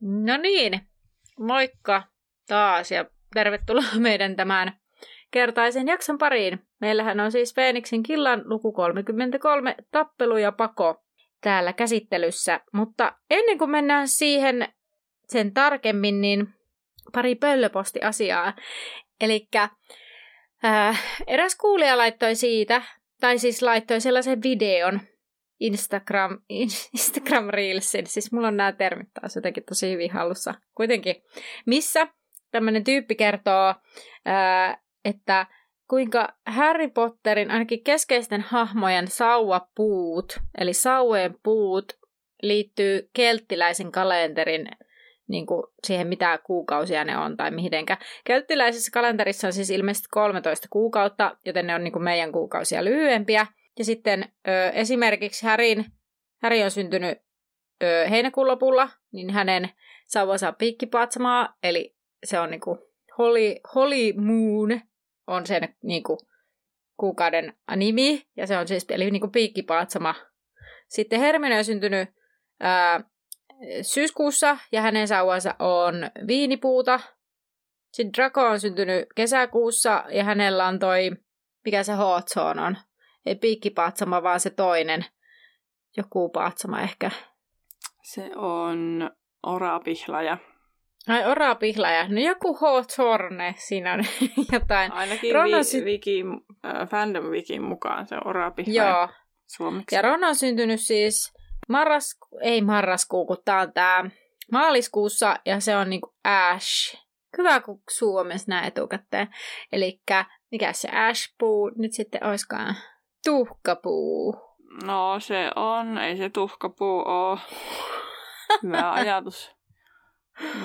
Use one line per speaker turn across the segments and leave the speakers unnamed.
No niin, moikka taas ja tervetuloa meidän tämän kertaisen jakson pariin. Meillähän on siis Feeniksin killan luku 33, tappelu ja pako täällä käsittelyssä. Mutta ennen kuin mennään siihen sen tarkemmin, niin pari pöllöposti-asiaa. Eli äh, eräs kuulija laittoi siitä, tai siis laittoi sellaisen videon, Instagram, Instagram Reelsin, siis mulla on nämä termit taas jotenkin tosi hyvin hallussa. Kuitenkin, missä tämmöinen tyyppi kertoo, että kuinka Harry Potterin ainakin keskeisten hahmojen sauvapuut, eli sauvojen puut, liittyy kelttiläisen kalenterin niin kuin siihen, mitä kuukausia ne on tai mihinkä. Kelttiläisessä kalenterissa on siis ilmeisesti 13 kuukautta, joten ne on niin kuin meidän kuukausia lyhyempiä. Ja sitten ö, esimerkiksi Härin, Häri on syntynyt ö, heinäkuun lopulla, niin hänen sauvansa piikkipatsamaa, eli se on niinku Holy, Holy Moon on sen niinku kuukauden nimi, ja se on siis eli niinku piikkipaatsama. Sitten Hermione on syntynyt ää, syyskuussa, ja hänen sauvansa on viinipuuta. Sitten Draco on syntynyt kesäkuussa, ja hänellä on toi, mikä se Hawthorne on, ei piikkipaatsama, vaan se toinen. Joku paatsama ehkä.
Se on orapihlaja.
Ai orapihlaja. No joku Hawthorne, siinä on jotain.
Ainakin Ron vi- wiki, äh, fandom wikin mukaan se on orapihlaja. Joo. Suomeksi.
Ja Ron on syntynyt siis marrasku, ei marraskuu, kun tää on tää maaliskuussa ja se on niinku Ash. Hyvä, kun Suomessa näin etukäteen. Eli mikä se Ash-puu nyt sitten oiskaan? Tuhkapuu.
No se on, ei se tuhkapuu ole. Hyvä ajatus.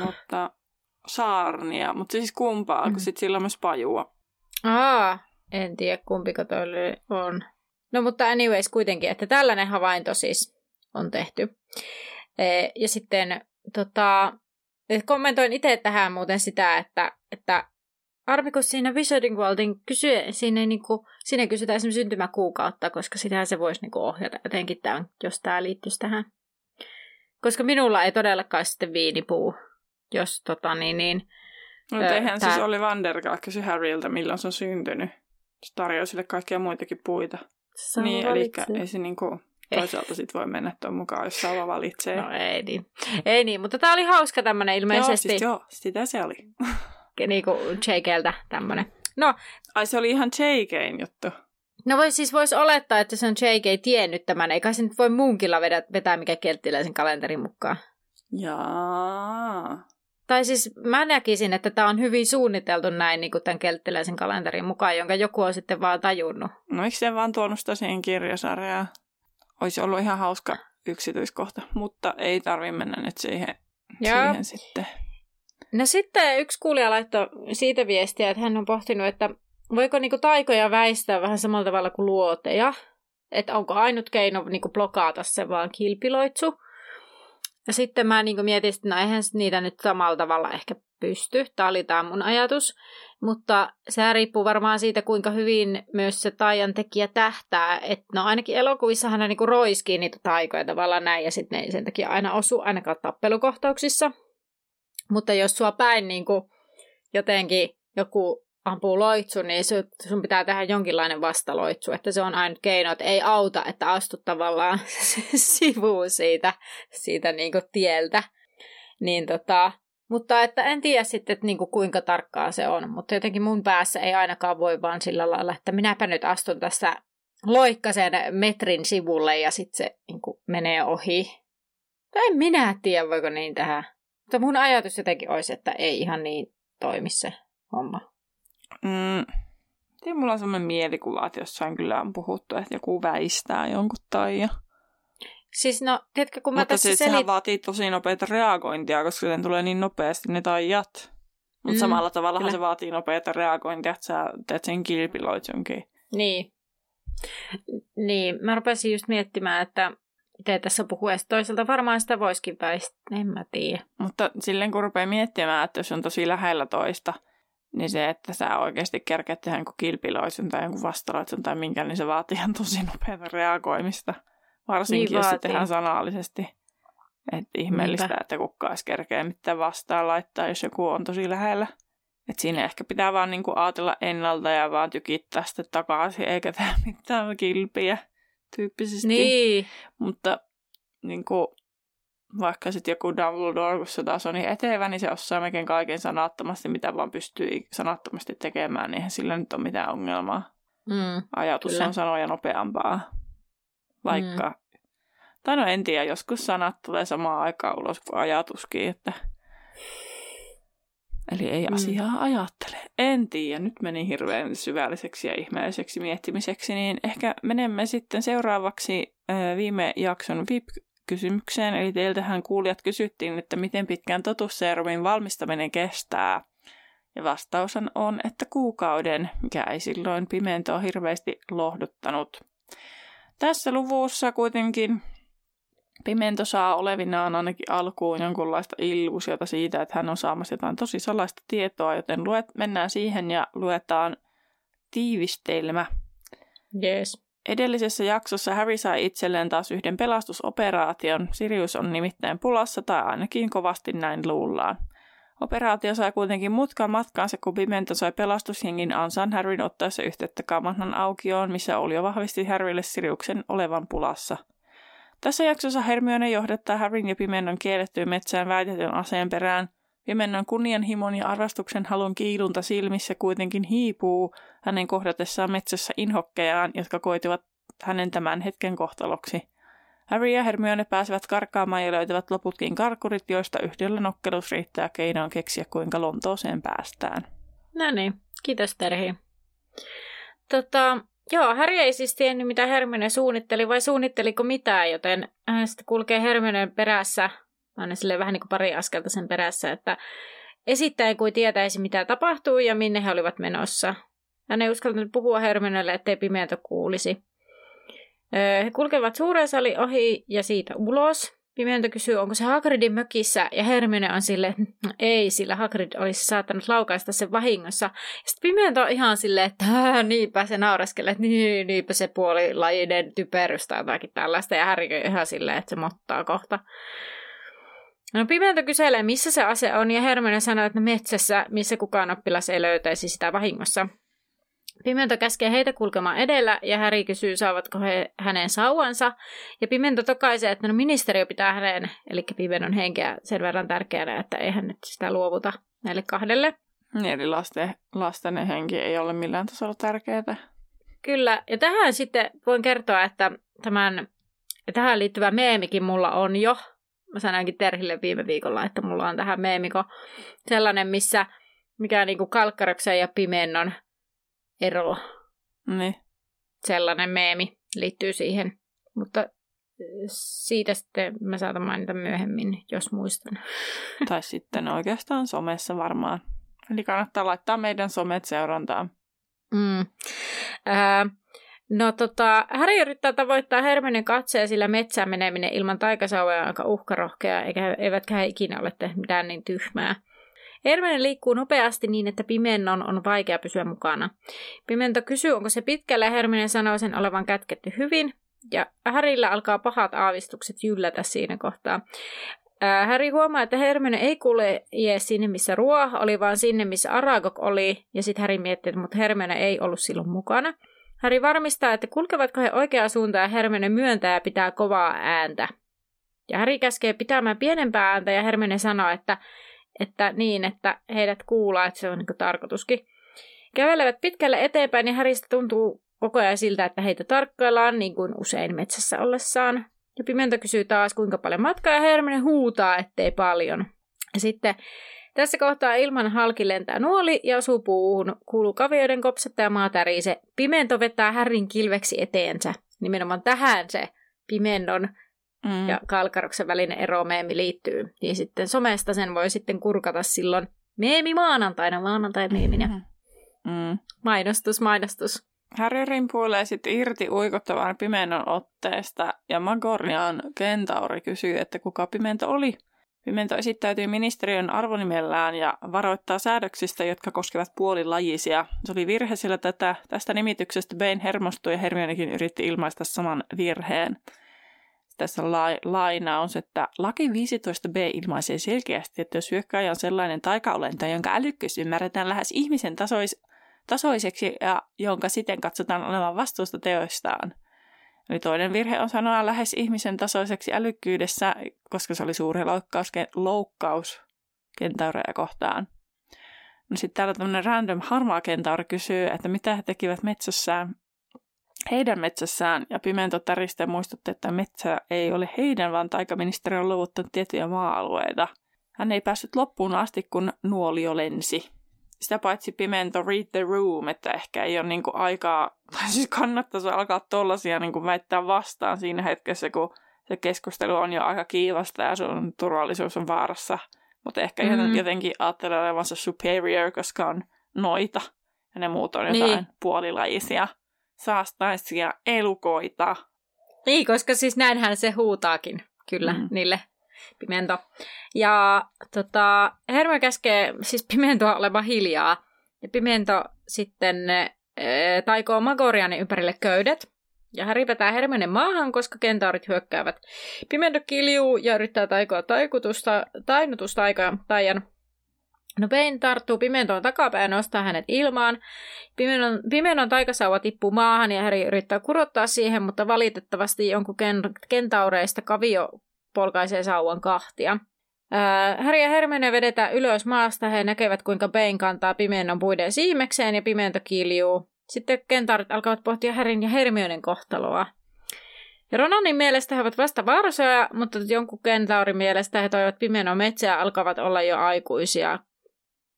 Mutta saarnia, mutta siis kumpaa, mm. kun sit sillä on myös pajua.
Aa, en tiedä kumpiko toi on. No mutta anyways kuitenkin, että tällainen havainto siis on tehty. E, ja sitten tota, kommentoin itse tähän muuten sitä, että, että Armi, siinä Wizarding Worldin kysyä, siinä, niin kuin, siinä kysytään esimerkiksi syntymäkuukautta, koska sitä se voisi niin kuin, ohjata jotenkin tämän, jos tämä liittyisi tähän. Koska minulla ei todellakaan sitten viinipuu, jos tota niin... niin
no, eihän tää... siis oli Vanderkaa kysy Harryltä, milloin se on syntynyt. Se tarjoaa sille kaikkia muitakin puita. Saa niin, eli ei se niinku, toisaalta sit voi mennä tuon mukaan, jos Sava valitsee.
No ei niin. Ei niin, mutta tämä oli hauska tämmöinen ilmeisesti. Joo,
siis joo, sitä se oli
niinku JKltä tämmönen. No.
Ai se oli ihan JKin juttu.
No voi, siis voisi olettaa, että se on JK tiennyt tämän. Eikä se nyt voi muunkilla vedä, vetää mikä kelttiläisen kalenterin mukaan.
Jaa.
Tai siis mä näkisin, että tämä on hyvin suunniteltu näin niin kuin tämän kelttiläisen kalenterin mukaan, jonka joku on sitten vaan tajunnut.
No miksi se vaan tuonut sitä siihen kirjasarjaan? Olisi ollut ihan hauska yksityiskohta, mutta ei tarvi mennä nyt siihen, siihen sitten.
No sitten yksi kuulija laittoi siitä viestiä, että hän on pohtinut, että voiko niinku taikoja väistää vähän samalla tavalla kuin luoteja. Että onko ainut keino niinku blokata se vaan kilpiloitsu. Ja sitten mä niinku mietin, että no eihän niitä nyt samalla tavalla ehkä pysty. Tämä oli tämä mun ajatus. Mutta se riippuu varmaan siitä, kuinka hyvin myös se taian tekijä tähtää. Että no ainakin elokuvissa hän niinku roiskii niitä taikoja tavallaan näin, ja sitten ne ei sen takia aina osu ainakaan tappelukohtauksissa. Mutta jos sua päin niin kuin jotenkin joku ampuu loitsu, niin sun pitää tehdä jonkinlainen vastaloitsu, että se on ainut keino, että ei auta, että astut tavallaan sivuun siitä, siitä niin kuin tieltä. Niin tota, mutta että en tiedä sitten, että niin kuin kuinka tarkkaa se on, mutta jotenkin mun päässä ei ainakaan voi vaan sillä lailla, että minäpä nyt astun tässä loikkasen metrin sivulle ja sitten se niin kuin menee ohi. En minä tiedä, voiko niin tehdä. Mutta mun ajatus jotenkin olisi, että ei ihan niin toimi se homma.
Mm. Tiedä, mulla on sellainen mielikuva, että jossain kyllä on puhuttu, että joku väistää jonkun taia.
Siis no, tiedätkö, kun mä
Mutta
tässä
siis
selit...
sehän vaatii tosi nopeita reagointia, koska sen tulee niin nopeasti ne taijat. Mutta mm, samalla tavalla se vaatii nopeita reagointia, että sä teet sen kilpiloitsunkin.
Niin. Niin, mä rupesin just miettimään, että itse tässä puhuessa toisaalta varmaan sitä voisikin väistää, en mä tiedä.
Mutta silleen kun rupeaa miettimään, että jos on tosi lähellä toista, niin se, että sä oikeasti kerkeät tehdä jonkun kilpiloitsun tai jonkun vastaloitsun tai minkä, niin se vaatii ihan tosi nopeata reagoimista. Varsinkin, niin jos se tehdään sanallisesti. Että ihmeellistä, Niinpä. että kukaan edes kerkeä mitään vastaan laittaa, jos joku on tosi lähellä. Et siinä ehkä pitää vaan niinku ajatella ennalta ja vaan tykittää sitten takaisin, eikä tehdä mitään kilpiä tyyppisesti.
Niin.
Mutta niinku, vaikka sitten joku Dumbledore, kun se taas on niin etevä, niin se osaa melkein kaiken sanattomasti, mitä vaan pystyy sanattomasti tekemään, niin eihän sillä nyt ole mitään ongelmaa.
Mm,
Ajatus kyllä. on sanoja nopeampaa. Vaikka, mm. tai no en tiedä, joskus sanat tulee samaan aikaan ulos kuin ajatuskin, että Eli ei mm. asiaa ajattele. En tiedä, nyt meni hirveän syvälliseksi ja ihmeelliseksi miettimiseksi, niin ehkä menemme sitten seuraavaksi viime jakson VIP-kysymykseen. Eli teiltähän kuulijat kysyttiin, että miten pitkään totusseerumin valmistaminen kestää. Ja vastaus on, että kuukauden, mikä ei silloin pimentoa hirveästi lohduttanut. Tässä luvussa kuitenkin Pimento saa olevinaan ainakin alkuun jonkunlaista illuusiota siitä, että hän on saamassa jotain tosi salaista tietoa, joten luet, mennään siihen ja luetaan tiivistelmä.
Yes.
Edellisessä jaksossa Harry sai itselleen taas yhden pelastusoperaation. Sirius on nimittäin pulassa tai ainakin kovasti näin luullaan. Operaatio sai kuitenkin mutkan matkaansa, kun Pimento sai pelastusjengin ansan Harryn ottaessa yhteyttä kamanhan aukioon, missä oli jo vahvisti Harrylle Siriuksen olevan pulassa – tässä jaksossa Hermione johdattaa Harryn ja Pimennon kiellettyyn metsään väitetyn aseen perään. Pimennon kunnianhimon ja arvostuksen halun kiilunta silmissä kuitenkin hiipuu hänen kohdatessaan metsässä inhokkejaan, jotka koituvat hänen tämän hetken kohtaloksi. Harry ja Hermione pääsevät karkaamaan ja löytävät loputkin karkurit, joista yhdellä nokkelus riittää keinoon keksiä, kuinka Lontooseen päästään.
No niin, kiitos Terhi. Tota, Joo, Harry ei siis tiennyt, mitä Hermione suunnitteli, vai suunnitteliko mitään, joten hän sitten kulkee Hermioneen perässä, aina sille vähän niin kuin pari askelta sen perässä, että esittäen kuin tietäisi, mitä tapahtuu ja minne he olivat menossa. Hän ei uskaltanut puhua Hermionelle, ettei pimeätä kuulisi. He kulkevat suuren sali ohi ja siitä ulos. Pimento kysyy, onko se Hagridin mökissä, ja Hermione on sille, no ei, sillä Hagrid olisi saattanut laukaista sen vahingossa. Sitten Pimento on ihan silleen, että niinpä se naureskelee, että niin, niinpä se puolilajinen typerys tai jotakin tällaista, ja Harry ihan silleen, että se mottaa kohta. No Pimento kyselee, missä se ase on, ja Hermione sanoo, että metsässä, missä kukaan oppilas ei löytäisi sitä vahingossa. Pimento käskee heitä kulkemaan edellä ja Häri kysyy, saavatko he hänen sauvansa. Ja Pimento tokaisee, että no ministeriö pitää hänen, eli Pimenton henkeä sen verran tärkeänä, että eihän nyt sitä luovuta näille kahdelle.
Niin, eli lasten, lasten henki ei ole millään tasolla tärkeää.
Kyllä, ja tähän sitten voin kertoa, että tämän, tähän liittyvä meemikin mulla on jo. Mä sanoinkin Terhille viime viikolla, että mulla on tähän meemiko sellainen, missä mikä niinku Kalkkaroksen ja Pimennon ero.
Niin.
Sellainen meemi liittyy siihen. Mutta siitä sitten mä saatan mainita myöhemmin, jos muistan.
Tai sitten oikeastaan somessa varmaan. Eli kannattaa laittaa meidän somet seurantaan.
Mm. Äh, no tota, Harry yrittää tavoittaa Hermionen katseen, sillä metsään meneminen ilman taikasauvoja on aika uhkarohkea, eikä, eivätkä he ikinä ole tehnyt mitään niin tyhmää. Hermione liikkuu nopeasti niin, että Pimennon on vaikea pysyä mukana. Pimento kysyy, onko se pitkällä ja Hermione sanoo sen olevan kätketty hyvin. Ja Harryllä alkaa pahat aavistukset jyllätä siinä kohtaa. Harry huomaa, että Hermione ei kuule sinne, missä Ruoh oli, vaan sinne, missä Aragog oli. Ja sitten Harry miettii, että mutta Hermione ei ollut silloin mukana. Harry varmistaa, että kulkevatko he oikeaan suuntaan ja Hermione myöntää ja pitää kovaa ääntä. Ja Harry käskee pitämään pienempää ääntä ja Hermione sanoo, että että niin, että heidät kuullaan, että se on niin tarkoituskin. Kävelevät pitkälle eteenpäin ja Häristä tuntuu koko ajan siltä, että heitä tarkkaillaan, niin kuin usein metsässä ollessaan. Ja Pimento kysyy taas, kuinka paljon matkaa, ja Hermione huutaa, ettei paljon. Ja sitten tässä kohtaa ilman halki lentää nuoli ja osuu puuhun. Kuuluu kavioiden kopsetta ja maa tärise. Pimento vetää Härin kilveksi eteensä. Nimenomaan tähän se Pimennon mm. ja Kalkaroksen välinen eromeemi liittyy, niin sitten somesta sen voi sitten kurkata silloin meemi maanantaina, maanantai-meeminä. Mm. Mm. Mainostus, mainostus.
Harry rimpuilee sitten irti uikottavan pimenon otteesta ja Magornian kentauri kysyy, että kuka pimento oli. Pimento esittäytyy ministeriön arvonimellään ja varoittaa säädöksistä, jotka koskevat puolilajisia. Se oli virhe, sillä tätä, tästä nimityksestä Bane hermostui ja Hermionekin yritti ilmaista saman virheen. Tässä la, lainaus, että laki 15b ilmaisee selkeästi, että jos hyökkääjä on sellainen taikaolento, jonka älykkyys ymmärretään lähes ihmisen tasois, tasoiseksi ja jonka siten katsotaan olevan vastuusta teoistaan. Eli toinen virhe on sanoa lähes ihmisen tasoiseksi älykkyydessä, koska se oli suuri loukkaus, loukkaus kentaureja kohtaan. No sitten täällä tämmöinen random harmaa kentauri kysyy, että mitä he tekivät metsässään, heidän metsässään, ja Pimento täristä muistutti, että metsä ei ole heidän, vaan taikaministeri on luovuttanut tiettyjä maa-alueita. Hän ei päässyt loppuun asti, kun nuolio lensi sitä paitsi Pimento Read the Room, että ehkä ei ole niin kuin aikaa, tai siis kannattaisi alkaa tollasia niin väittää vastaan siinä hetkessä, kun se keskustelu on jo aika kiivasta ja sun turvallisuus on vaarassa. Mutta ehkä mm-hmm. jotenkin ajattelee olevansa superior, koska on noita ja ne muut on jotain niin. puolilajisia saastaisia elukoita.
Niin, koska siis näinhän se huutaakin kyllä mm. niille Pimento. Ja tota, Hermione käskee siis Pimentoa olemaan hiljaa. Ja Pimento sitten e, taikoo Magorianin ympärille köydet. Ja Harry vetää Hermione maahan, koska kentaurit hyökkäävät. Pimento kiljuu ja yrittää taikoa taikutusta, tainutusta aikaa taian. No Bane tarttuu Pimentoon takapäin ja nostaa hänet ilmaan. Pimenon, Pimenon taikasauva tippuu maahan ja Harry yrittää kurottaa siihen, mutta valitettavasti jonkun kentaureista kavio polkaisee sauvan kahtia. Harry ja Hermione vedetään ylös maasta. He näkevät, kuinka Bane kantaa pimennon puiden siimekseen ja pimento kiljuu. Sitten kentaarit alkavat pohtia Härin ja Hermionen kohtaloa. Ja Ronanin mielestä he ovat vasta varsoja, mutta jonkun kentaurin mielestä he toivat pimenon metsää alkavat olla jo aikuisia.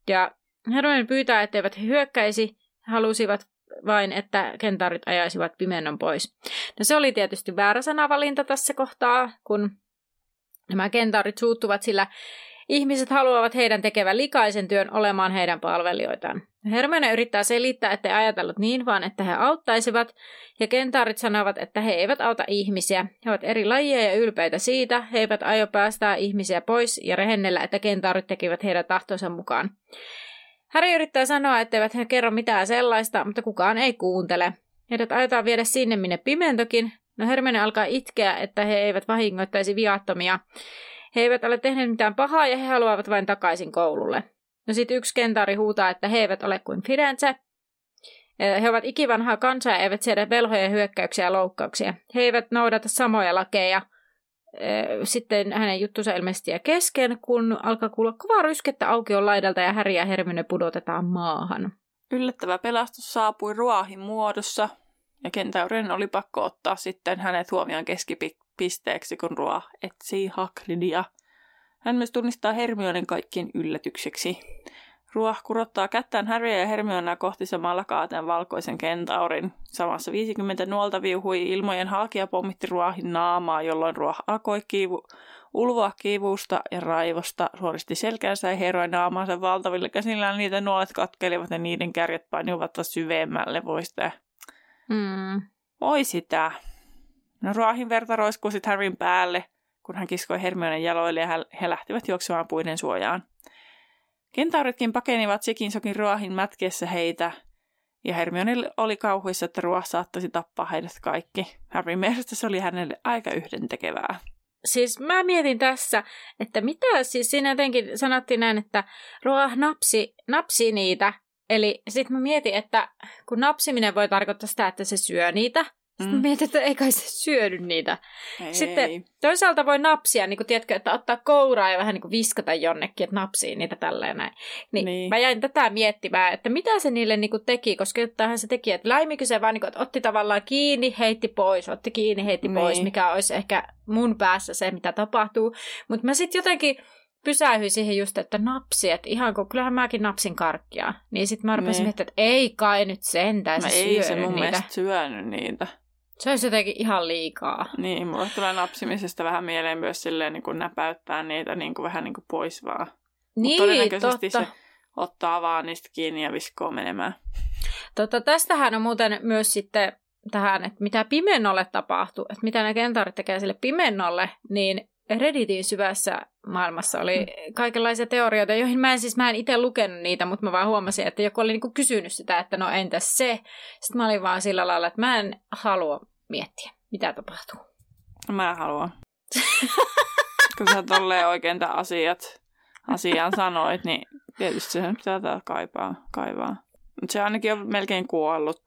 Ja Hermione pyytää, etteivät he hyökkäisi. He halusivat vain, että kentaurit ajaisivat pimennon pois. No se oli tietysti väärä sanavalinta tässä kohtaa, kun Nämä kentaurit suuttuvat, sillä ihmiset haluavat heidän tekevän likaisen työn olemaan heidän palvelijoitaan. Hermione yrittää selittää, että ajatellut niin, vaan että he auttaisivat, ja kentaurit sanovat, että he eivät auta ihmisiä. He ovat eri lajeja ja ylpeitä siitä, he eivät aio päästää ihmisiä pois ja rehennellä, että kentaurit tekivät heidän tahtonsa mukaan. Harry yrittää sanoa, etteivät he kerro mitään sellaista, mutta kukaan ei kuuntele. Heidät aiotaan viedä sinne, minne pimentokin, No Hermione alkaa itkeä, että he eivät vahingoittaisi viattomia. He eivät ole tehneet mitään pahaa ja he haluavat vain takaisin koululle. No sitten yksi kentaari huutaa, että he eivät ole kuin Firenze. He ovat ikivanhaa kansaa ja eivät siedä velhoja hyökkäyksiä ja loukkauksia. He eivät noudata samoja lakeja. Sitten hänen juttunsa ilmeisesti jää kesken, kun alkaa kuulla kovaa ryskettä aukion laidalta ja Häri ja Hermione pudotetaan maahan.
Yllättävä pelastus saapui ruohin muodossa, ja kentaurien oli pakko ottaa sitten hänet huomioon keskipisteeksi, kun Roa etsii Hagridia. Hän myös tunnistaa Hermionen kaikkien yllätykseksi. Ruoh kurottaa kättään Harrya ja Hermionaa kohti samalla kaateen valkoisen kentaurin. Samassa 50 nuolta viuhui ilmojen halkia pommitti Ruohin naamaa, jolloin Ruoh alkoi kiivu, ulvoa kivusta ja raivosta, suoristi selkäänsä ja heroi naamaansa valtaville käsillään niitä nuolet katkelivat ja niiden kärjet painivat syvemmälle voista
Mm.
Oi sitä. No ruohin verta roiskuu sitten Harryn päälle, kun hän kiskoi Hermionen jaloille ja he lähtivät juoksemaan puiden suojaan. Kentauritkin pakenivat sekin sokin ruohin mätkeessä heitä, ja Hermione oli kauhuissa, että ruoh saattaisi tappaa heidät kaikki. Harryn mielestä se oli hänelle aika yhdentekevää.
Siis mä mietin tässä, että mitä siis siinä jotenkin sanottiin näin, että ruoh napsi, napsi niitä Eli sitten mä mietin, että kun napsiminen voi tarkoittaa sitä, että se syö niitä, sitten mm. mietin, että ei kai se syödy niitä. Ei. Sitten toisaalta voi napsia, niin kuin tiedätkö, että ottaa kouraa ja vähän niin kuin viskata jonnekin, että napsii niitä tälleen näin. Niin, niin. mä jäin tätä miettimään, että mitä se niille niin kuin teki, koska jottainhan se teki, että läimikö se vaan niin kuin, että otti tavallaan kiinni, heitti pois, otti kiinni, heitti niin. pois, mikä olisi ehkä mun päässä se, mitä tapahtuu. Mutta mä sitten jotenkin pysähyin siihen just, että napsi, että ihan kun kyllähän mäkin napsin karkkia. Niin sitten mä rupesin niin. miettimään, että ei kai nyt sentään se
ei se mun niitä. mielestä syönyt niitä.
Se olisi jotenkin ihan liikaa.
Niin, mulle tulee napsimisesta vähän mieleen myös silleen niin kuin näpäyttää niitä niin kuin vähän niin kuin pois vaan.
Niin,
Mut todennäköisesti
totta.
se ottaa vaan niistä kiinni ja viskoo menemään.
Totta, tästähän on muuten myös sitten tähän, että mitä pimennolle tapahtuu, että mitä ne kentaurit tekee sille pimennolle, niin Redditin syvässä maailmassa oli kaikenlaisia teorioita, joihin mä en siis, mä en itse lukenut niitä, mutta mä vaan huomasin, että joku oli niinku kysynyt sitä, että no entäs se. Sitten mä olin vaan sillä lailla, että mä en halua miettiä, mitä tapahtuu.
Mä haluan. Kun sä tolleen oikein tämän asiat, asian sanoit, niin tietysti se pitää tää kaipaa, kaivaa. Mutta se ainakin on melkein kuollut.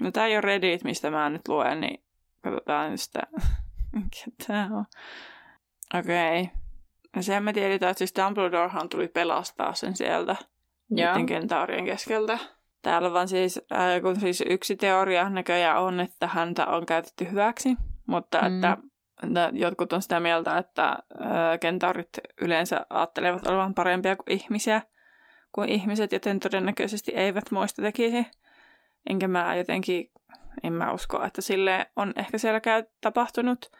No tää ei ole Reddit, mistä mä nyt luen, niin katsotaan sitä. Mikä tää on? Okei. Okay. Ja sehän me tiedetään, että siis Dumbledorehan tuli pelastaa sen sieltä
Joo.
niiden kentaurien keskeltä. Täällä vaan siis, äh, kun siis yksi teoria näköjään on, että häntä on käytetty hyväksi, mutta
Mm.
mm. että, että jotkut on sitä mieltä, että äh, kentaurit yleensä ajattelevat olevan parempia kuin ihmisiä, kuin ihmiset, joten todennäköisesti eivät muista tekisi. Enkä mä jotenkin, en mä usko, että sille on ehkä siellä käy tapahtunut,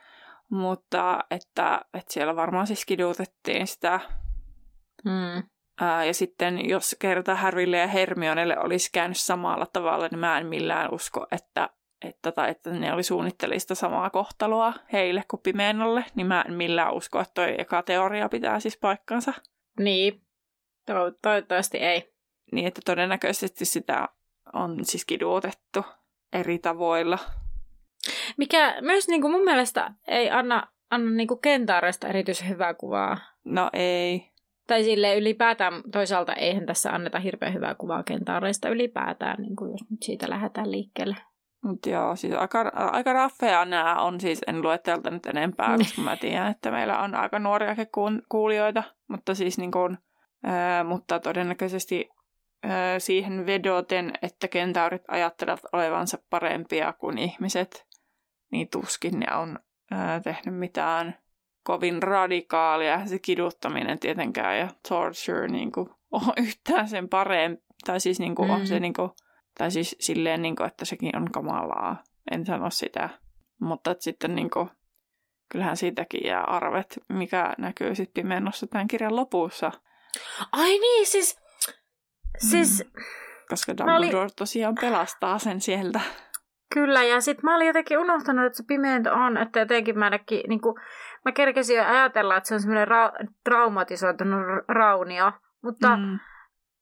mutta että, että siellä varmaan siis kidutettiin sitä
Hmm.
Ää, ja sitten jos kerta Harrylle ja Hermionelle olisi käynyt samalla tavalla, niin mä en millään usko, että, että, tai että ne oli suunnittelista sitä samaa kohtaloa heille kuin Pimennolle, niin mä en millään usko, että toi eka teoria pitää siis paikkansa.
Niin, to- toivottavasti ei.
Niin, että todennäköisesti sitä on siis kidutettu eri tavoilla.
Mikä myös niin kuin mun mielestä ei anna, anna niin kuin kentaareista erityisen hyvää kuvaa.
No ei.
Tai sille ylipäätään, toisaalta eihän tässä anneta hirveän hyvää kuvaa kentaareista ylipäätään, niin kuin jos nyt siitä lähdetään liikkeelle.
Mutta joo, siis aika, aika raffeja nämä on, siis en lue täältä nyt enempää, koska mä tiedän, että meillä on aika nuoriakin kuun- kuulijoita, mutta siis niin kuin, ää, mutta todennäköisesti ää, siihen vedoten, että kentaurit ajattelevat olevansa parempia kuin ihmiset, niin tuskin ne on ää, tehnyt mitään kovin radikaalia. Se kiduttaminen tietenkään ja torture niin kuin, on yhtään sen parempi, tai siis niin kuin, mm.
Mm.
on se niin kuin, tai siis silleen, niin kuin, että sekin on kamalaa. En sano sitä. Mutta että sitten niin kuin, kyllähän siitäkin jää arvet, mikä näkyy sitten pimennossa tämän kirjan lopussa.
Ai niin, siis... Siis
Koska
Mä olin-
Dumbledore tosiaan pelastaa sen sieltä.
Kyllä, ja sitten mä olin jotenkin unohtanut, että se pimento on, että jotenkin mä ainakin, niin kuin, mä kerkesin jo ajatella, että se on semmoinen ra- traumatisoitunut raunio, mutta, mm.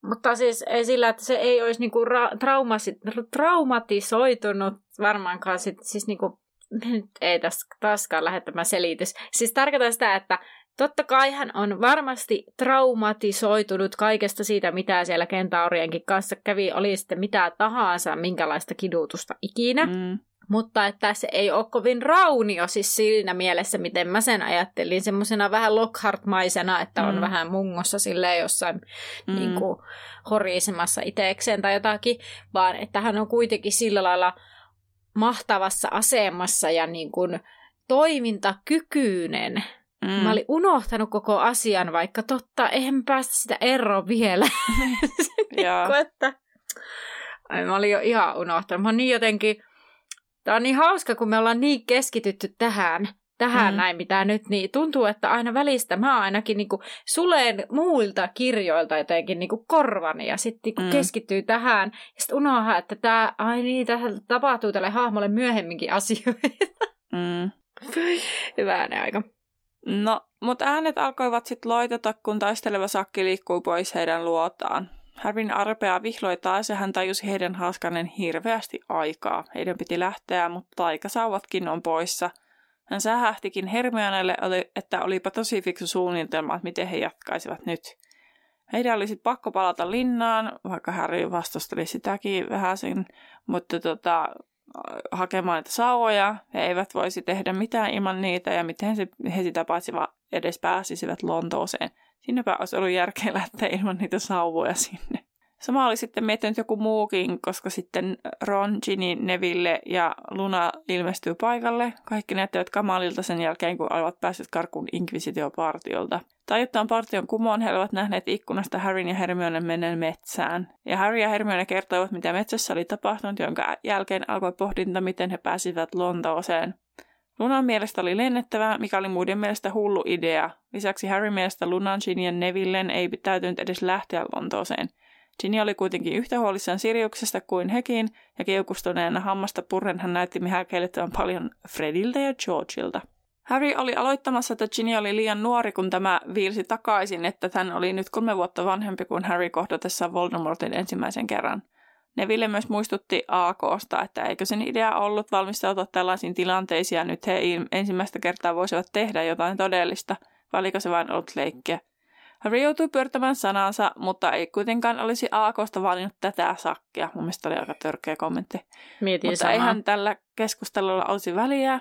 Mutta siis ei sillä, että se ei olisi niinku ra- traumasi- traumatisoitunut varmaankaan, sit, siis niinku, nyt ei tässä taaskaan lähde tämä selitys. Siis tarkoitan sitä, että totta kai hän on varmasti traumatisoitunut kaikesta siitä, mitä siellä kentaurienkin kanssa kävi, oli sitten mitä tahansa, minkälaista kidutusta ikinä.
Mm.
Mutta että se ei ole kovin raunio siis siinä mielessä, miten mä sen ajattelin. Semmoisena vähän Lockhart-maisena, että on
Mm.
vähän mungossa silleen jossain
Mm.
niin kuin, horisemassa itsekseen tai jotakin, vaan että hän on kuitenkin sillä lailla mahtavassa asemassa ja niin kuin, toimintakykyinen.
Mm.
Mä olin unohtanut koko asian, vaikka totta, eihän päästä sitä eroon vielä.
Joo.
Niin että... Ai, mä olin jo ihan unohtanut. Mä oon niin jotenkin... Tää on niin hauska, kun me ollaan niin keskitytty tähän, tähän
Mm.
näin, mitä nyt, niin tuntuu, että aina välistä mä ainakin niin suleen muilta kirjoilta jotenkin niin korvani ja sitten niin
Mm.
keskittyy tähän. Ja sitten unohdaa, että tämä, ai niin, tässä tapahtuu tälle hahmolle myöhemminkin asioita.
Mm.
Hyvänä aika.
No, mutta äänet alkoivat sitten loitata, kun taisteleva sakki liikkui pois heidän luotaan. Harvin arpea vihloi taas ja hän tajusi heidän haaskanen hirveästi aikaa. Heidän piti lähteä, mutta taikasauvatkin on poissa. Hän sähähtikin Hermionelle, että olipa tosi fiksu suunnitelma, että miten he jatkaisivat nyt. Heidän oli sitten pakko palata linnaan, vaikka Harry vastusteli sitäkin vähän sen, mutta tota, hakemaan niitä sauvoja. He eivät voisi tehdä mitään ilman niitä ja miten he sitä paitsi edes pääsisivät Lontooseen. Sinnepä olisi ollut järkeä lähteä ilman niitä sauvoja sinne. Sama oli sitten miettinyt joku muukin, koska sitten Ron, Ginny, Neville ja Luna ilmestyy paikalle. Kaikki näyttävät kamalilta sen jälkeen, kun olivat päässeet karkuun Inquisitio-partiolta. Tajuttaan partion kumoon he olivat nähneet ikkunasta Harryn ja Hermione menneen metsään. Ja Harry ja Hermione kertoivat, mitä metsässä oli tapahtunut, jonka jälkeen alkoi pohdinta, miten he pääsivät Lontooseen. Lunan mielestä oli lennettävää, mikä oli muiden mielestä hullu idea. Lisäksi Harry mielestä Lunan, Ginny ja Nevillen ei täytynyt edes lähteä Lontooseen. Ginny oli kuitenkin yhtä huolissaan Siriuksesta kuin hekin, ja kiukustuneena hammasta purren hän näytti häkellyttävän paljon Frediltä ja Georgeilta. Harry oli aloittamassa, että Ginny oli liian nuori, kun tämä viilsi takaisin, että hän oli nyt kolme vuotta vanhempi kuin Harry kohdatessa Voldemortin ensimmäisen kerran. Neville myös muistutti AKsta, että eikö sen idea ollut valmistautua tällaisiin tilanteisiin ja nyt he ensimmäistä kertaa voisivat tehdä jotain todellista, valiko se vain ollut leikkiä. Harry joutui pyörtämään sanansa, mutta ei kuitenkaan olisi AKsta valinnut tätä sakkia. Mun mielestä oli aika törkeä kommentti.
Mietin
mutta
samaa.
eihän tällä keskustelulla olisi väliä,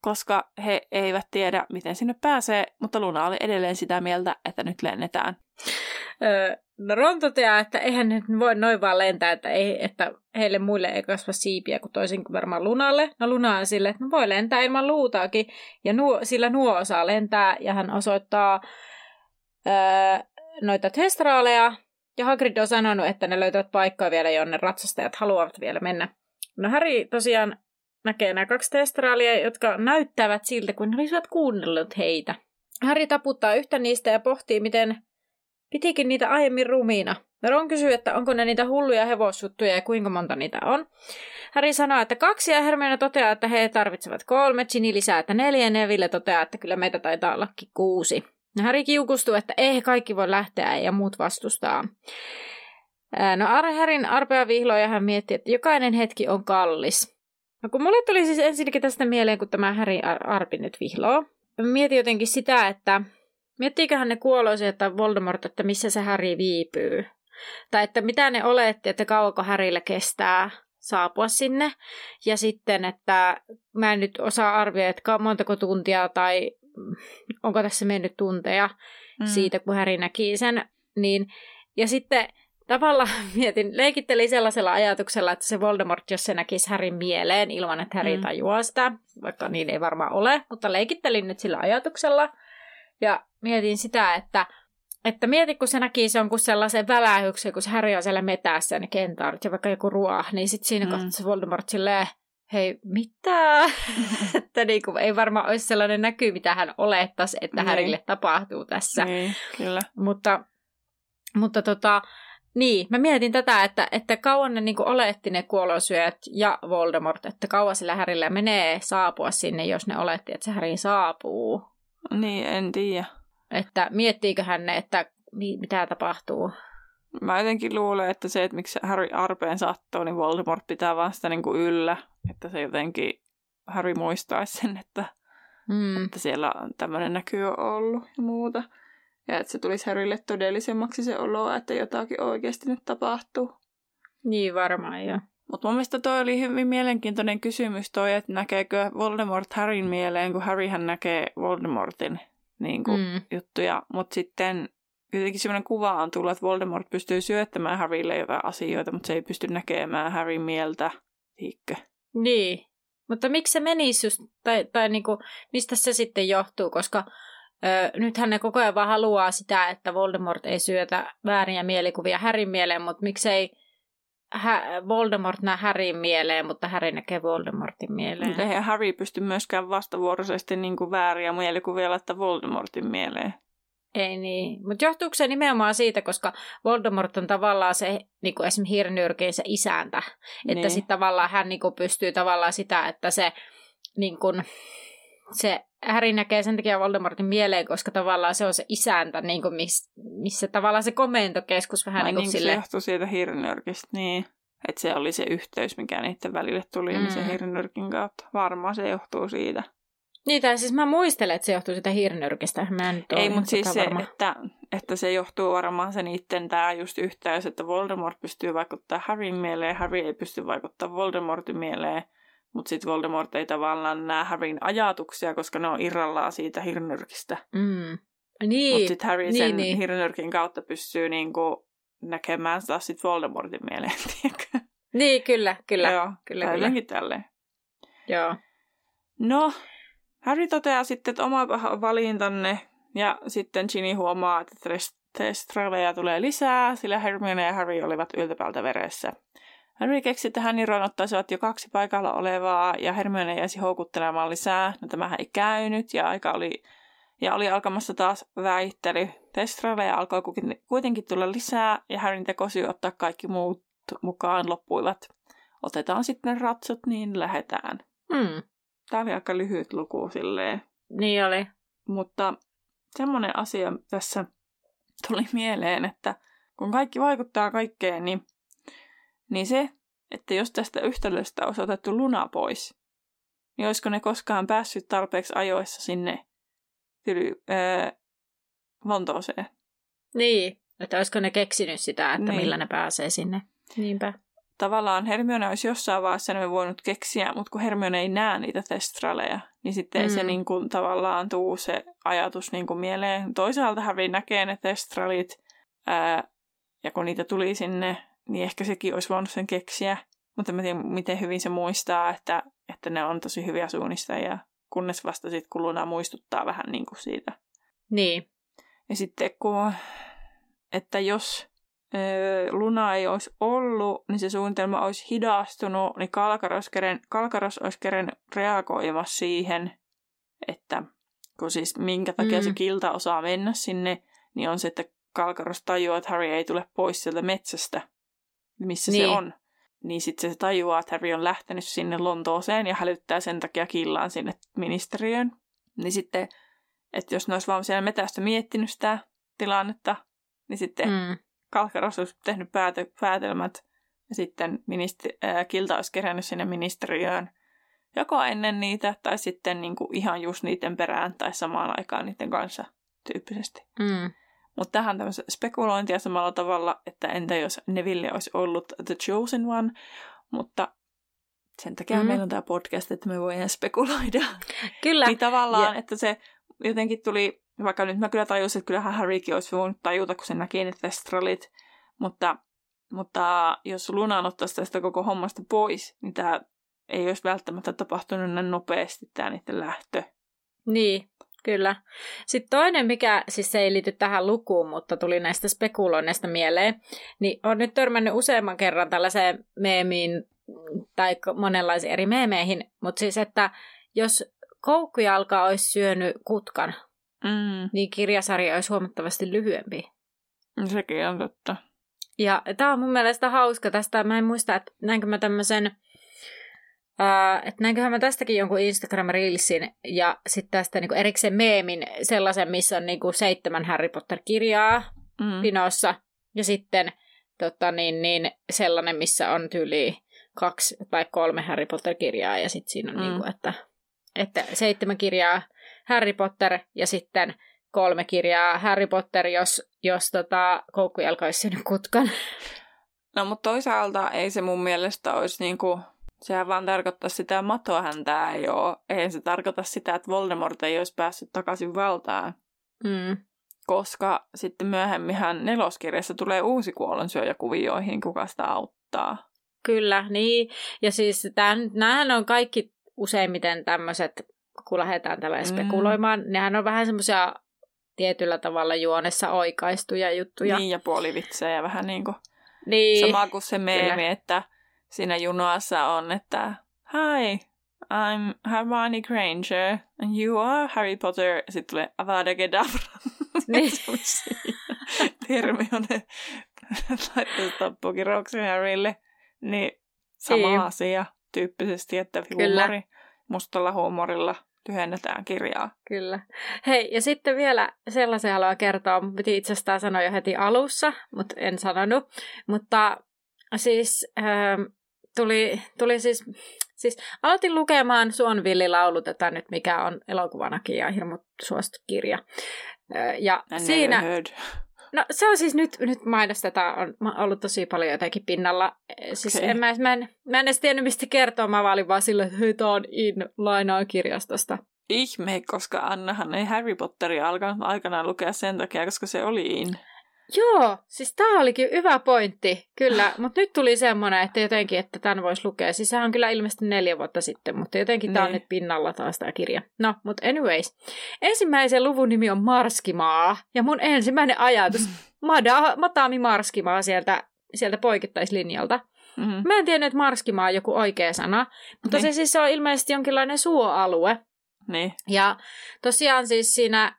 koska he eivät tiedä, miten sinne pääsee, mutta Luna oli edelleen sitä mieltä, että nyt lennetään.
No Ron toteaa, että eihän nyt voi noin vaan lentää, että, ei, että heille muille ei kasva siipiä kuin toisin kuin varmaan Lunalle. No Luna on sille, että no voi lentää ilman luutaakin, ja nuo, sillä nuo osaa lentää, ja hän osoittaa öö, noita testraaleja, ja Hagrid on sanonut, että ne löytävät paikkaa vielä, jonne ratsastajat haluavat vielä mennä. No Harry tosiaan näkee nämä kaksi testraalia, jotka näyttävät siltä, kuin ne olisivat kuunnellut heitä. Harry taputtaa yhtä niistä ja pohtii, miten pitikin niitä aiemmin rumiina. Ron kysyy, että onko ne niitä hulluja hevossuttuja ja kuinka monta niitä on. Harry sanoo, että kaksi ja Hermione toteaa, että he tarvitsevat kolme. Ginny lisää, että neljä ja Neville toteaa, että kyllä meitä taitaa ollakin kuusi. Ja Harry kiukustuu, että ei kaikki voi lähteä ja muut vastustaa. No Harryn arpea vihloja hän miettii, että jokainen hetki on kallis. No kun mulle tuli siis ensinnäkin tästä mieleen, kun tämä Harry Arpi nyt vihloo. Mietin jotenkin sitä, että miettiiköhän ne kuoloisia, että Voldemort, että missä se Harry viipyy. Tai että mitä ne oletti, että kauanko Harrylle kestää saapua sinne. Ja sitten, että mä en nyt osaa arvioida, että montako tuntia tai onko tässä mennyt tunteja mm. siitä, kun Harry näki sen. Niin, ja sitten tavallaan mietin, leikittelin sellaisella ajatuksella, että se Voldemort, jos se näkisi Härin mieleen ilman, että Häri mm. tajuaa sitä, vaikka niin ei varmaan ole, mutta leikittelin nyt sillä ajatuksella. Ja mietin sitä, että, että mieti, kun se näkisi jonkun sellaisen välähyksen, kun se Häri on siellä metässä ja ne kentaarit ja vaikka joku ruoa, niin sitten siinä mm. kohtaa se Voldemort silleen, hei, mitä? että niin kuin, ei varmaan olisi sellainen näky, mitä hän olettaisi, että niin. Härille tapahtuu tässä.
Niin, kyllä.
Mutta, mutta tota, niin, mä mietin tätä, että, että kauan ne niin oletti ne kuolosyöt ja Voldemort, että kauan sillä Härillä menee saapua sinne, jos ne oletti, että se Häri saapuu.
Niin, en tiedä.
Että miettiiköhän ne, että mitä tapahtuu.
Mä jotenkin luulen, että se, että miksi Harry arpeen sattuu, niin Voldemort pitää vaan sitä niin kuin yllä. Että se jotenkin Harry muistaisi sen, että, mm. että siellä tämmöinen näky on ollut ja muuta. Ja että se tulisi Harrylle todellisemmaksi se olo, että jotakin oikeasti nyt tapahtuu.
Niin varmaan joo.
Mutta mun mielestä toi oli hyvin mielenkiintoinen kysymys toi, että näkeekö Voldemort Harryn mieleen, kun Harryhän näkee Voldemortin niin kuin, mm. juttuja. Mutta sitten jotenkin sellainen kuva on tullut, että Voldemort pystyy syöttämään Harrylle jotain asioita, mutta se ei pysty näkemään Harryn mieltä. Tiikkö?
Niin. Mutta miksi se menisi just, tai, tai niinku, mistä se sitten johtuu, koska Öö, nythän ne koko ajan vaan haluaa sitä, että Voldemort ei syötä vääriä mielikuvia Härin mieleen, mutta miksei Hä- Voldemort näe Härin mieleen, mutta Harry näkee Voldemortin mieleen.
Mutta eihän Harry pysty myöskään vastavuoroisesti niin kuin vääriä mielikuvia laittaa Voldemortin mieleen.
Ei niin, mutta johtuuko se nimenomaan siitä, koska Voldemort on tavallaan se niin kuin esimerkiksi hirnyrkin se isäntä, niin. että sitten tavallaan hän niin kuin pystyy tavallaan sitä, että se niin kuin, se Harry näkee sen takia Voldemortin mieleen, koska tavallaan se on se isäntä, niin kuin miss, missä tavallaan se komentokeskus vähän
niin
kuin
niin
sille...
se johtui siitä hirnyrkistä, niin. Että se oli se yhteys, mikä niiden välille tuli, mm. niin se mm. hirnyrkin kautta. Varmaan se johtuu siitä.
Niin, tai siis mä muistelen, että se johtuu sitä hirnyrkistä. Mä en
Ei, mutta siis se, että, että se johtuu varmaan se niiden tämä just yhteys, että Voldemort pystyy vaikuttaa Harryn mieleen, Harry ei pysty vaikuttaa Voldemortin mieleen. Mutta sitten Voldemort ei tavallaan näe Harryn ajatuksia, koska ne on irrallaan siitä hirnyrkistä.
Mm. Niin.
Mutta sitten Harry niin, sen niin. hirnyrkin kautta pystyy niinku näkemään taas sit Voldemortin mieleen, tiedätkö?
Niin, kyllä, kyllä.
Joo,
kyllä, kyllä.
tälleen.
Joo.
No, Harry toteaa sitten, että oma valintanne, ja sitten Ginny huomaa, että Testraleja tulee lisää, sillä Hermione ja Harry olivat yltäpäältä veressä. Harry keksi, että hän ja Ron ottaisivat jo kaksi paikalla olevaa, ja Hermione jäisi houkuttelemaan lisää. No tämähän ei käynyt, ja aika oli, ja oli alkamassa taas väittely. Testraleja alkoi kuitenkin tulla lisää, ja Harryn tekosyy ottaa kaikki muut mukaan loppuivat. Otetaan sitten ratsut, niin lähetään.
Hmm.
Tämä oli aika lyhyt luku silleen.
Niin oli.
Mutta semmoinen asia tässä tuli mieleen, että kun kaikki vaikuttaa kaikkeen, niin, niin se, että jos tästä yhtälöstä olisi otettu luna pois, niin olisiko ne koskaan päässyt tarpeeksi ajoissa sinne tyly, ää, Lontooseen?
Niin, että olisiko ne keksinyt sitä, että
Niin.
millä ne pääsee sinne. Niinpä.
Tavallaan Hermione olisi jossain vaiheessa ne voinut keksiä, mutta kun Hermione ei näe niitä testraleja, niin sitten mm. se niin kuin, tavallaan tuu se ajatus niin kuin mieleen. Toisaalta Harry näkee ne testralit, ää, ja kun niitä tuli sinne, niin ehkä sekin olisi voinut sen keksiä. Mutta mä tiedän, miten hyvin se muistaa, että, että ne on tosi hyviä suunnistajia, kunnes vasta sitten kun Luna muistuttaa vähän niin kuin siitä.
Niin.
Ja sitten kun, että jos Luna ei olisi ollut, niin se suunnitelma olisi hidastunut, niin Kalkaros, keren, Kalkaros olisi keren reagoiva siihen, että kun siis minkä takia
Mm.
se kilta osaa mennä sinne, niin on se, että Kalkaros tajuaa, että Harry ei tule pois sieltä metsästä, missä
Niin.
se on. Niin sitten se tajuaa, että Harry on lähtenyt sinne Lontooseen ja hälyttää sen takia killaan sinne ministeriöön. Niin sitten, että jos ne olisi vaan siellä metästä miettinyt sitä tilannetta, niin sitten mm. Kalkaros olisi tehnyt päätö- päätelmät ja sitten ministeri- ää, Kilta olisi kerännyt sinne ministeriöön joko ennen niitä tai sitten niin kuin ihan just niiden perään tai samaan aikaan niiden kanssa tyyppisesti.
Mm.
Mutta tähän tämmöistä spekulointia samalla tavalla, että entä jos Neville olisi ollut The Chosen One, mutta sen takia mm. Meillä on tämä podcast, että me voidaan spekuloida.
Kyllä.
Niin tavallaan,
Ja-
että se jotenkin tuli, vaikka nyt mä kyllä tajusin, että kyllähän Harrykin olisi voinut tajuta, kun se näki ne testralit, mutta, mutta jos Lunan ottaisi tästä koko hommasta pois, niin tämä ei olisi välttämättä tapahtunut näin nopeasti tämä niiden lähtö.
Niin, kyllä. Sitten toinen, mikä siis se ei liity tähän lukuun, mutta tuli näistä spekuloinneista mieleen, niin on nyt törmännyt useamman kerran tällaiseen meemiin tai monenlaisiin eri meemeihin, mutta siis, että jos koukkujalka olisi syönyt kutkan,
Mm,
niin kirjasarja olisi huomattavasti lyhyempi.
sekin on totta.
Ja tämä on mun mielestä hauska tästä. Mä en muista, että näinkö mä tämmöisen, Uh, että näinköhän mä tästäkin jonkun Instagram-reelsin ja sitten tästä niinku erikseen meemin sellaisen, missä on niinku seitsemän Harry Potter-kirjaa
Mm.
pinossa ja sitten tota, niin, niin, sellainen, missä on tyyli kaksi tai kolme Harry Potter-kirjaa ja sitten siinä on
Mm.
niinku, että, että seitsemän kirjaa Harry Potter ja sitten kolme kirjaa Harry Potter, jos, jos tota, koukkujalka olisi syönyt kutkan.
No, mutta toisaalta ei se mun mielestä olisi niinku, sehän vaan tarkoittaa sitä, että matoa häntä ei ole. Ei se tarkoita sitä, että Voldemort ei olisi päässyt takaisin valtaan.
Mm.
Koska sitten myöhemminhän neloskirjassa tulee uusi kuollonsyöjä kuvioihin, kuka sitä auttaa.
Kyllä, niin. Ja siis tämän, nämähän on kaikki useimmiten tämmöiset, kun lähdetään tällä
Mm.
spekuloimaan, nehän on vähän semmoisia tietyllä tavalla juonessa oikaistuja juttuja.
Niin, ja puolivitsejä vähän niin kuin.
Niin.
Sama kuin se meemi,
Kyllä.
että siinä junassa on, että Hi, I'm Hermione Granger, and you are Harry Potter. Sitten tulee Avada Kedavra.
Niin.
Hermione laittaa tappukirouksen Harrylle. Niin sama
Niin.
asia tyyppisesti, että
Kyllä.
huumori, mustalla huumorilla tyhjennetään kirjaa.
Kyllä. Hei, ja sitten vielä sellaisen haluan kertoa. Mun Piti itse asiassa sanoa jo heti alussa, mutta en sanonut. Mutta siis ähm, tuli, tuli siis, siis aloitin lukemaan Suonvilli laulutetaan nyt, mikä on elokuvanakin ja hirmu suosittu kirja. Ja
I
siinä, no se on siis nyt, nyt mainostetaan, on mä oon ollut tosi paljon jotenkin pinnalla. Siis
Okei.
en, mä, mä, en, mä en edes tiennyt mistä kertoa, mä vaan olin vaan silleen, että hei, on in, lainaan kirjastosta.
Ihme, koska Annahan ei Harry Potteria alkanut aikanaan lukea sen takia, koska se oli in.
Joo, siis tämä olikin hyvä pointti, kyllä. Mutta nyt tuli semmoinen, että jotenkin, että tämän voisi lukea. Siis sehän on kyllä ilmeisesti neljä vuotta sitten, mutta jotenkin tämä on
Niin.
nyt pinnalla taas tämä kirja. No, mutta anyways. Ensimmäisen luvun nimi on Marskimaa. Ja mun ensimmäinen ajatus, Mada, Matami Marskimaa sieltä, sieltä poikittaislinjalta.
Mm-hmm.
Mä en tiennyt, että Marskimaa on joku oikea sana, mutta
Niin.
se siis on ilmeisesti jonkinlainen suoalue.
Niin.
Ja tosiaan siis siinä,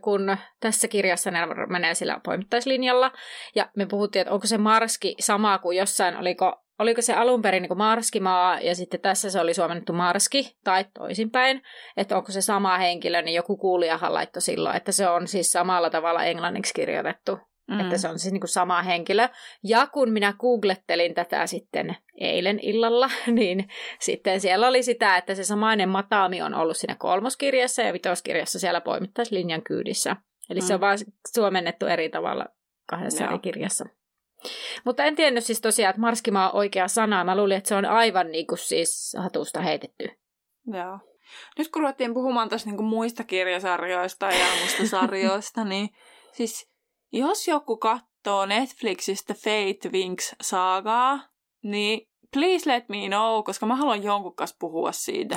kun tässä kirjassa ne menee sillä poimittaislinjalla, ja me puhuttiin, että onko se Marski sama kuin jossain, oliko, oliko se alun perin niin Marskimaa, ja sitten tässä se oli suomennettu Marski, tai toisinpäin, että onko se sama henkilö, niin joku kuulijahan laittoi silloin, että se on siis samalla tavalla englanniksi kirjoitettu,
Mm.
että se on siis niin kuin sama henkilö. Ja kun minä googlettelin tätä sitten eilen illalla, niin sitten siellä oli sitä, että se samainen Matami on ollut siinä kolmoskirjassa ja vitoskirjassa siellä poimittaislinjan kyydissä. Eli se on
Mm.
vaan suomennettu eri tavalla kahdessa
Joo.
eri kirjassa. Mutta en tiennyt siis tosiaan, että Marskimaa on oikea sana. Mä luulin, että se on aivan niin kuin siis hatusta heitetty.
Joo. Nyt kun ruvettiin puhumaan tässä niinku muista kirjasarjoista ja muista sarjoista, niin siis jos joku katsoo Netflixistä Fate Winx saagaa, niin please let me know, koska mä haluan jonkun kanssa puhua siitä.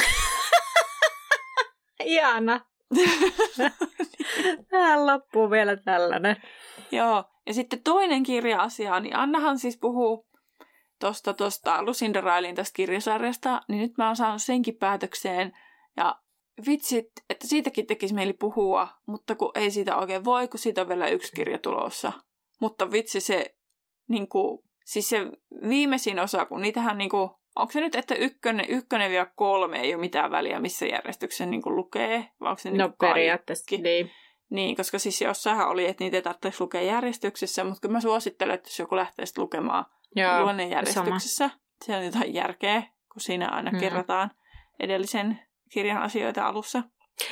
Ihana. Tähän loppuu vielä tällainen.
Joo, ja sitten toinen kirja-asia, niin Annahan siis puhuu tuosta tosta Lucinda Railin tästä kirjasarjasta, niin nyt mä oon saanut senkin päätökseen, ja vitsit, että siitäkin tekisi mieli puhua, mutta kun ei siitä oikein voi, kun siitä on vielä yksi kirja tulossa. Mutta vitsi se, niin kuin, siis se viimeisin osa, kun niitähän niin kuin, onko se nyt, että ykkönen, ykkönen vielä kolme ei ole mitään väliä, missä järjestyksessä niin kuin lukee, vai onko se niin
No
kaikki?
periaatteessa, niin.
Niin, koska siis jossainhan oli, että niitä ei tarvitse lukea järjestyksessä, mutta kyllä mä suosittelen, että jos joku lähtee sitten lukemaan
Joo,
luonne järjestyksessä, se on jotain järkeä, kun siinä aina
Mm.
kerrotaan edellisen kirjan asioita alussa.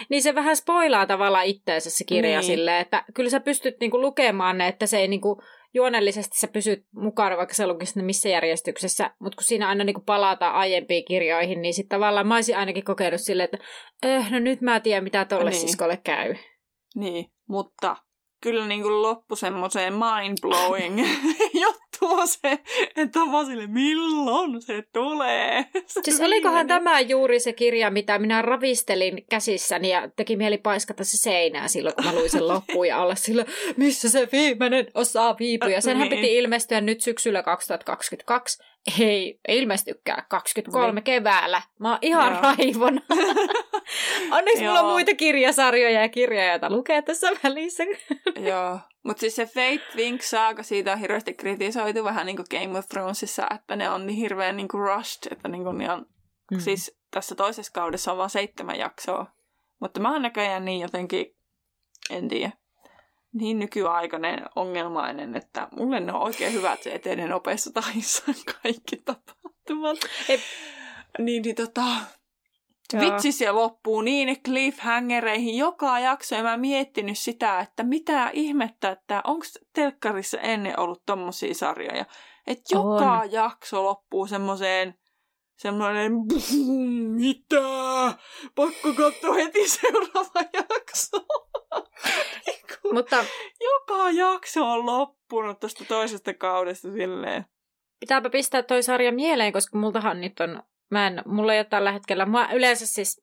Niin se vähän spoilaa tavallaan itteensä se kirja
Niin.
silleen, että kyllä sä pystyt niinku lukemaan ne, että se ei niinku, juonellisesti sä pysyt mukana, vaikka sä lukisit ne missä järjestyksessä, mutta kun siinä aina niinku palataan aiempiin kirjoihin, niin sitten tavallaan mä olisin ainakin kokenut silleen, että eh, no nyt mä tiedän, mitä tolle
Niin.
siskolle käy.
Niin, mutta kyllä niin kuin loppu semmoiseen mind-blowing on se, että on vaan sille, milloin se tulee. Se
Siis olikohan tämä juuri se kirja, mitä minä ravistelin käsissäni ja teki mieli paiskata se seinää silloin, kun mä luin sen loppuun ja olla sillä, missä se viimeinen osa viipuu. Ja senhän
Niin.
piti ilmestyä nyt syksyllä 2022. Ei, ilmestykään 23
Niin.
keväällä. Mä oon ihan
Joo.
raivona. Onneksi mulla on muita kirjasarjoja ja kirjoja, joita lukee tässä välissä.
Joo, mutta siis se Fate Winx Saga, siitä on hirveästi kritisoitu vähän niin kuin Game of Thronesissa, että ne on niin hirveän niin kuin rushed, että niin kuin ne on, mm. siis tässä toisessa kaudessa on vain seitsemän jaksoa. Mutta mä oon näköjään niin jotenkin, en tiedä, niin nykyaikainen ongelmainen, että mulle ne on oikein hyvät se etenee nopeassa tahdissa kaikki tapahtumat.
Ei-
Niin, niin tota,
Joo.
Vitsi se loppuu niin cliffhangereihin joka jakso ja mä miettinyt sitä, että mitä ihmettä, että onko telkkarissa ennen ollut tommosia sarjoja. Että joka
On.
jakso loppuu semmoiseen semmoinen mitä? Pakko katsoa heti seuraava jakso.
Mutta
joka jakso on loppunut tästä toisesta kaudesta silleen.
pitääpä pistää toi sarja mieleen, koska multahan nyt on, mä en, mulla ei ole tällä hetkellä, mä yleensä siis,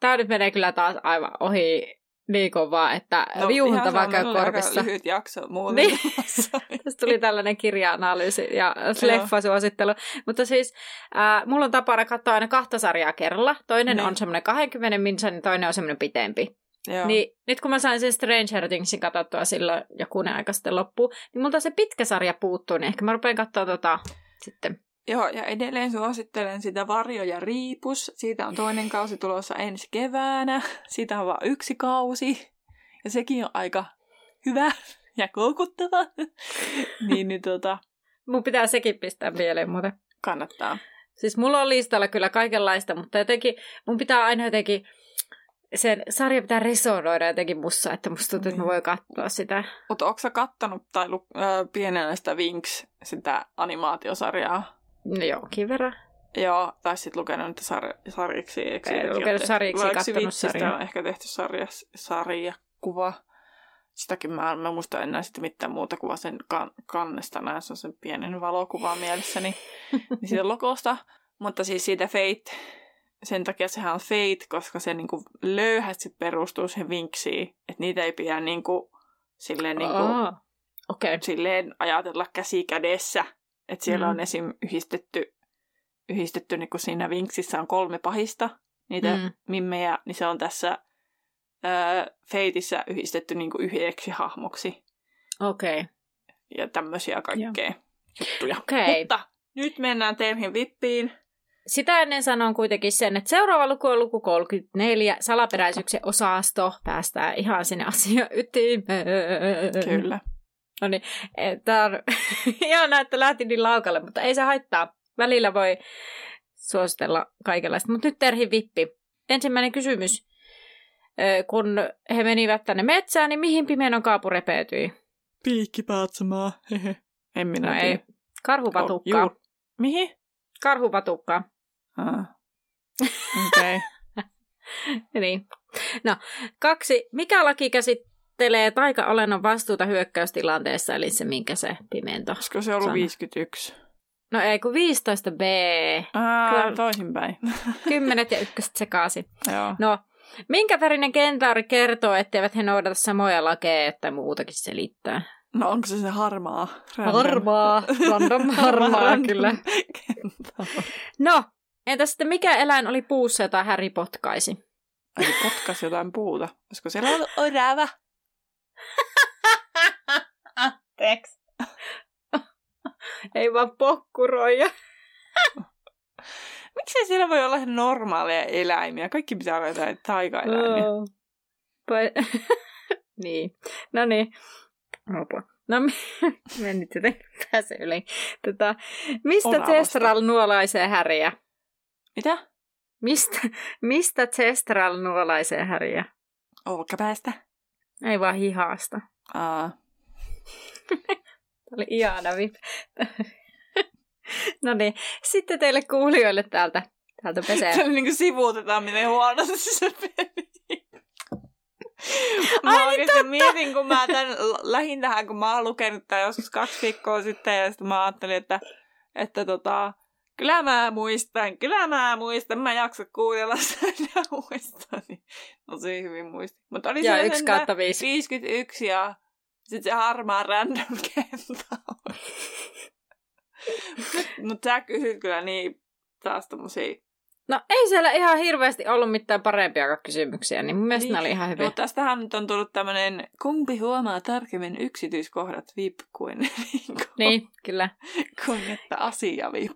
tää nyt menee kyllä taas aivan ohi niin kovaa, että no, viuhunta vaan käy korvissa.
lyhyt jakso muuten.
Niin. Tästä tuli tällainen kirja-analyysi ja leffasuosittelu. Mutta siis äh, mulla on tapana katsoa aina kahta sarjaa kerralla. Toinen
Niin.
on semmoinen 20 minsan ja toinen on semmoinen pitempi.
Joo.
Niin nyt kun mä sain sen Stranger Thingsin katsottua silloin jokunen aika sitten loppuun, niin multa se pitkä sarja puuttuu, niin ehkä mä rupean katsoa tota sitten.
Joo, ja edelleen suosittelen sitä Varjo ja Riipus. Siitä on toinen kausi tulossa ensi keväänä. Siitä on vain yksi kausi. Ja sekin on aika hyvä ja koukuttava. niin, niin tota,
Mun pitää sekin pistää mieleen muuten.
kannattaa.
Siis mulla on listalla kyllä kaikenlaista, mutta jotenkin mun pitää aina jotenkin, sen sarja pitää resonoida jotenkin mussa, että musta tuntuu, että mä
Niin.
voin katsoa sitä.
Mutta onko sä kattanut tai lu- äh, pienenä sitä Winx, sitä animaatiosarjaa?
No jonkin verran.
Joo, tai sitten lukenut niitä sar- sarjiksi. Eikö
En lukenut sarjiksi, kattonut sarjaa.
on ehkä tehty sarjas, sarjakuva. sitäkin mä, mä muista enää sitten mitään muuta kuin sen kan, kannesta näin, se on sen pienen valokuva mielessäni, niin siitä logosta. Mutta siis siitä Fate, sen takia sehän on Fate, koska se niinku löyhästi perustuu siihen vinksiin, että niitä ei pidä niinku, silleen, niinku.
Okei. Okay.
silleen ajatella käsi kädessä. Että siellä
Mm.
on esim. yhdistetty, yhdistetty niin kun siinä vinksissä on kolme pahista, niitä
Mm.
mm. mimmejä, niin se on tässä ää, Feitissä yhdistetty niin kuin yhdeksi hahmoksi
Okei.
ja tämmöisiä kaikkea juttuja.
Okei.
Mutta nyt mennään Terhin vippiin.
Sitä ennen sanon kuitenkin sen, että seuraava luku on luku 34, salaperäisyyksien osasto. Päästään ihan sinne asian ytimeen.
Kyllä.
No niin, tämä on ihan että lähti niin laukalle, mutta ei se haittaa. Välillä voi suositella kaikenlaista. Mutta nyt Terhi Vippi. Ensimmäinen kysymys. Ö, Kun he menivät tänne metsään, niin mihin pimeän kaapu repeytyi?
Piikkipaatsamaa. Hehe. En minä
No
tiedä.
ei, karhupatukkaa.
Oh, juu. Mihin?
Karhupatukkaa.
Ah. Okei. Okay.
Niin. No, kaksi. Mikä laki käsittelee taika-olennon vastuuta hyökkäystilanteessa, eli se minkä se pimento?
Olisiko se ollut
Sana.
51?
No ei, kun 15b.
Ah,
Kyllä.
toisinpäin.
Kymmenet ja ykköset sekaisin.
Joo.
No, minkä värinen kentauri kertoo, etteivät he noudata samoja lakeja, että muutakin selittää?
No onko se se harmaa?
Harmaa. Random harmaa,
Random
kyllä.
kentauri.
No, entä sitten mikä eläin oli puussa, jota Häri potkaisi?
Ai potkas jotain puuta. Olisiko siellä ollut orava?
Anteeksi. Ei vaan pokkuroja.
Miksei siellä voi olla ihan normaaleja eläimiä? Kaikki pitää olla jotain taikaeläimiä.
Oh. Pa- niin. No niin. Opa. No me, nyt jotenkin pääse yli. Tota, mistä. Testral nuolaisee häriä?
Mitä?
Mistä, mistä Testral nuolaisee häriä?
Olkapäästä.
Ei vaan hihasta.
Aa.
Tämä oli ihana vip. no niin, sitten teille kuulijoille täältä, täältä pesee.
Se niin kuin sivuutetaan, miten huonosti se peli. Mä
Ai niin,
oikeasti
totta!
mietin, kun mä tämän lähin tähän, kun mä oon lukenut tämän joskus kaksi viikkoa sitten, ja sitten mä ajattelin, että, että tota, kyllä mä muistan, kyllä mä muistan, mä jaksa kuunnella sitä muistaa, niin tosi hyvin muistin. Mutta oli
Ja
se
yksi
sentään
kautta viisi.
51 ja sitten se harmaa random kenta. Mutta sä kysyt kyllä niin taas tommosia
No ei siellä ihan hirveästi ollut mitään parempia kysymyksiä, niin mun mielestä
Niin.
ne oli ihan hyviä.
Mutta tästähän nyt on tullut tämmöinen, kumpi huomaa tarkemmin yksityiskohdat VIP kuin, niin kuin,
Niin, kyllä.
kuin että asia VIP.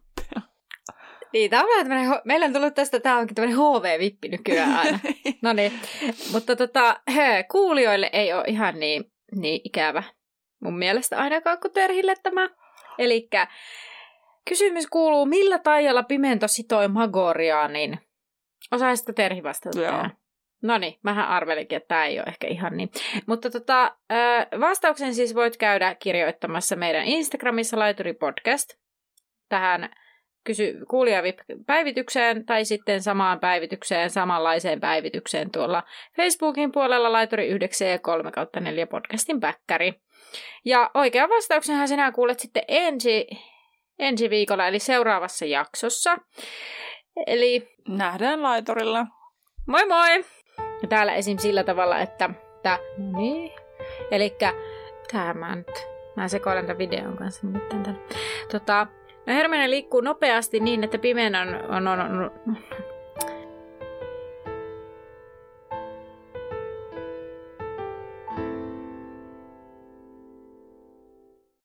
Niin, tää on vähän tämmönen, ho- meillä on tullut tästä, tää onkin tämmönen HV-vippi nykyään aina. No niin, mutta tota, he, kuulijoille ei ole ihan niin, niin ikävä mun mielestä ainakaan kuin Terhille tämä. Elikkä kysymys kuuluu, millä taijalla Pimento sitoi Magorianin? Osaisitko Terhi vastata
Joo.
No niin, mähän arvelinkin, että tämä ei ole ehkä ihan niin. Mutta tota, vastauksen siis voit käydä kirjoittamassa meidän Instagramissa Laituri Podcast tähän kysy kuulijavip-päivitykseen tai sitten samaan päivitykseen, samanlaiseen päivitykseen tuolla Facebookin puolella Laituri 9 ja 3 kautta 4 podcastin päkkäri. Ja oikean vastauksenhan sinä kuulet sitten ensi, ensi viikolla, eli seuraavassa jaksossa. Eli
Nähdään laitorilla.
moi moi! Ja täällä esim. sillä tavalla, että... että no niin. Elikkä tämä nyt... Mä sekoilen tämän videon kanssa nyt. Tota, no Hermione liikkuu nopeasti niin, että Pimen on, on, on, on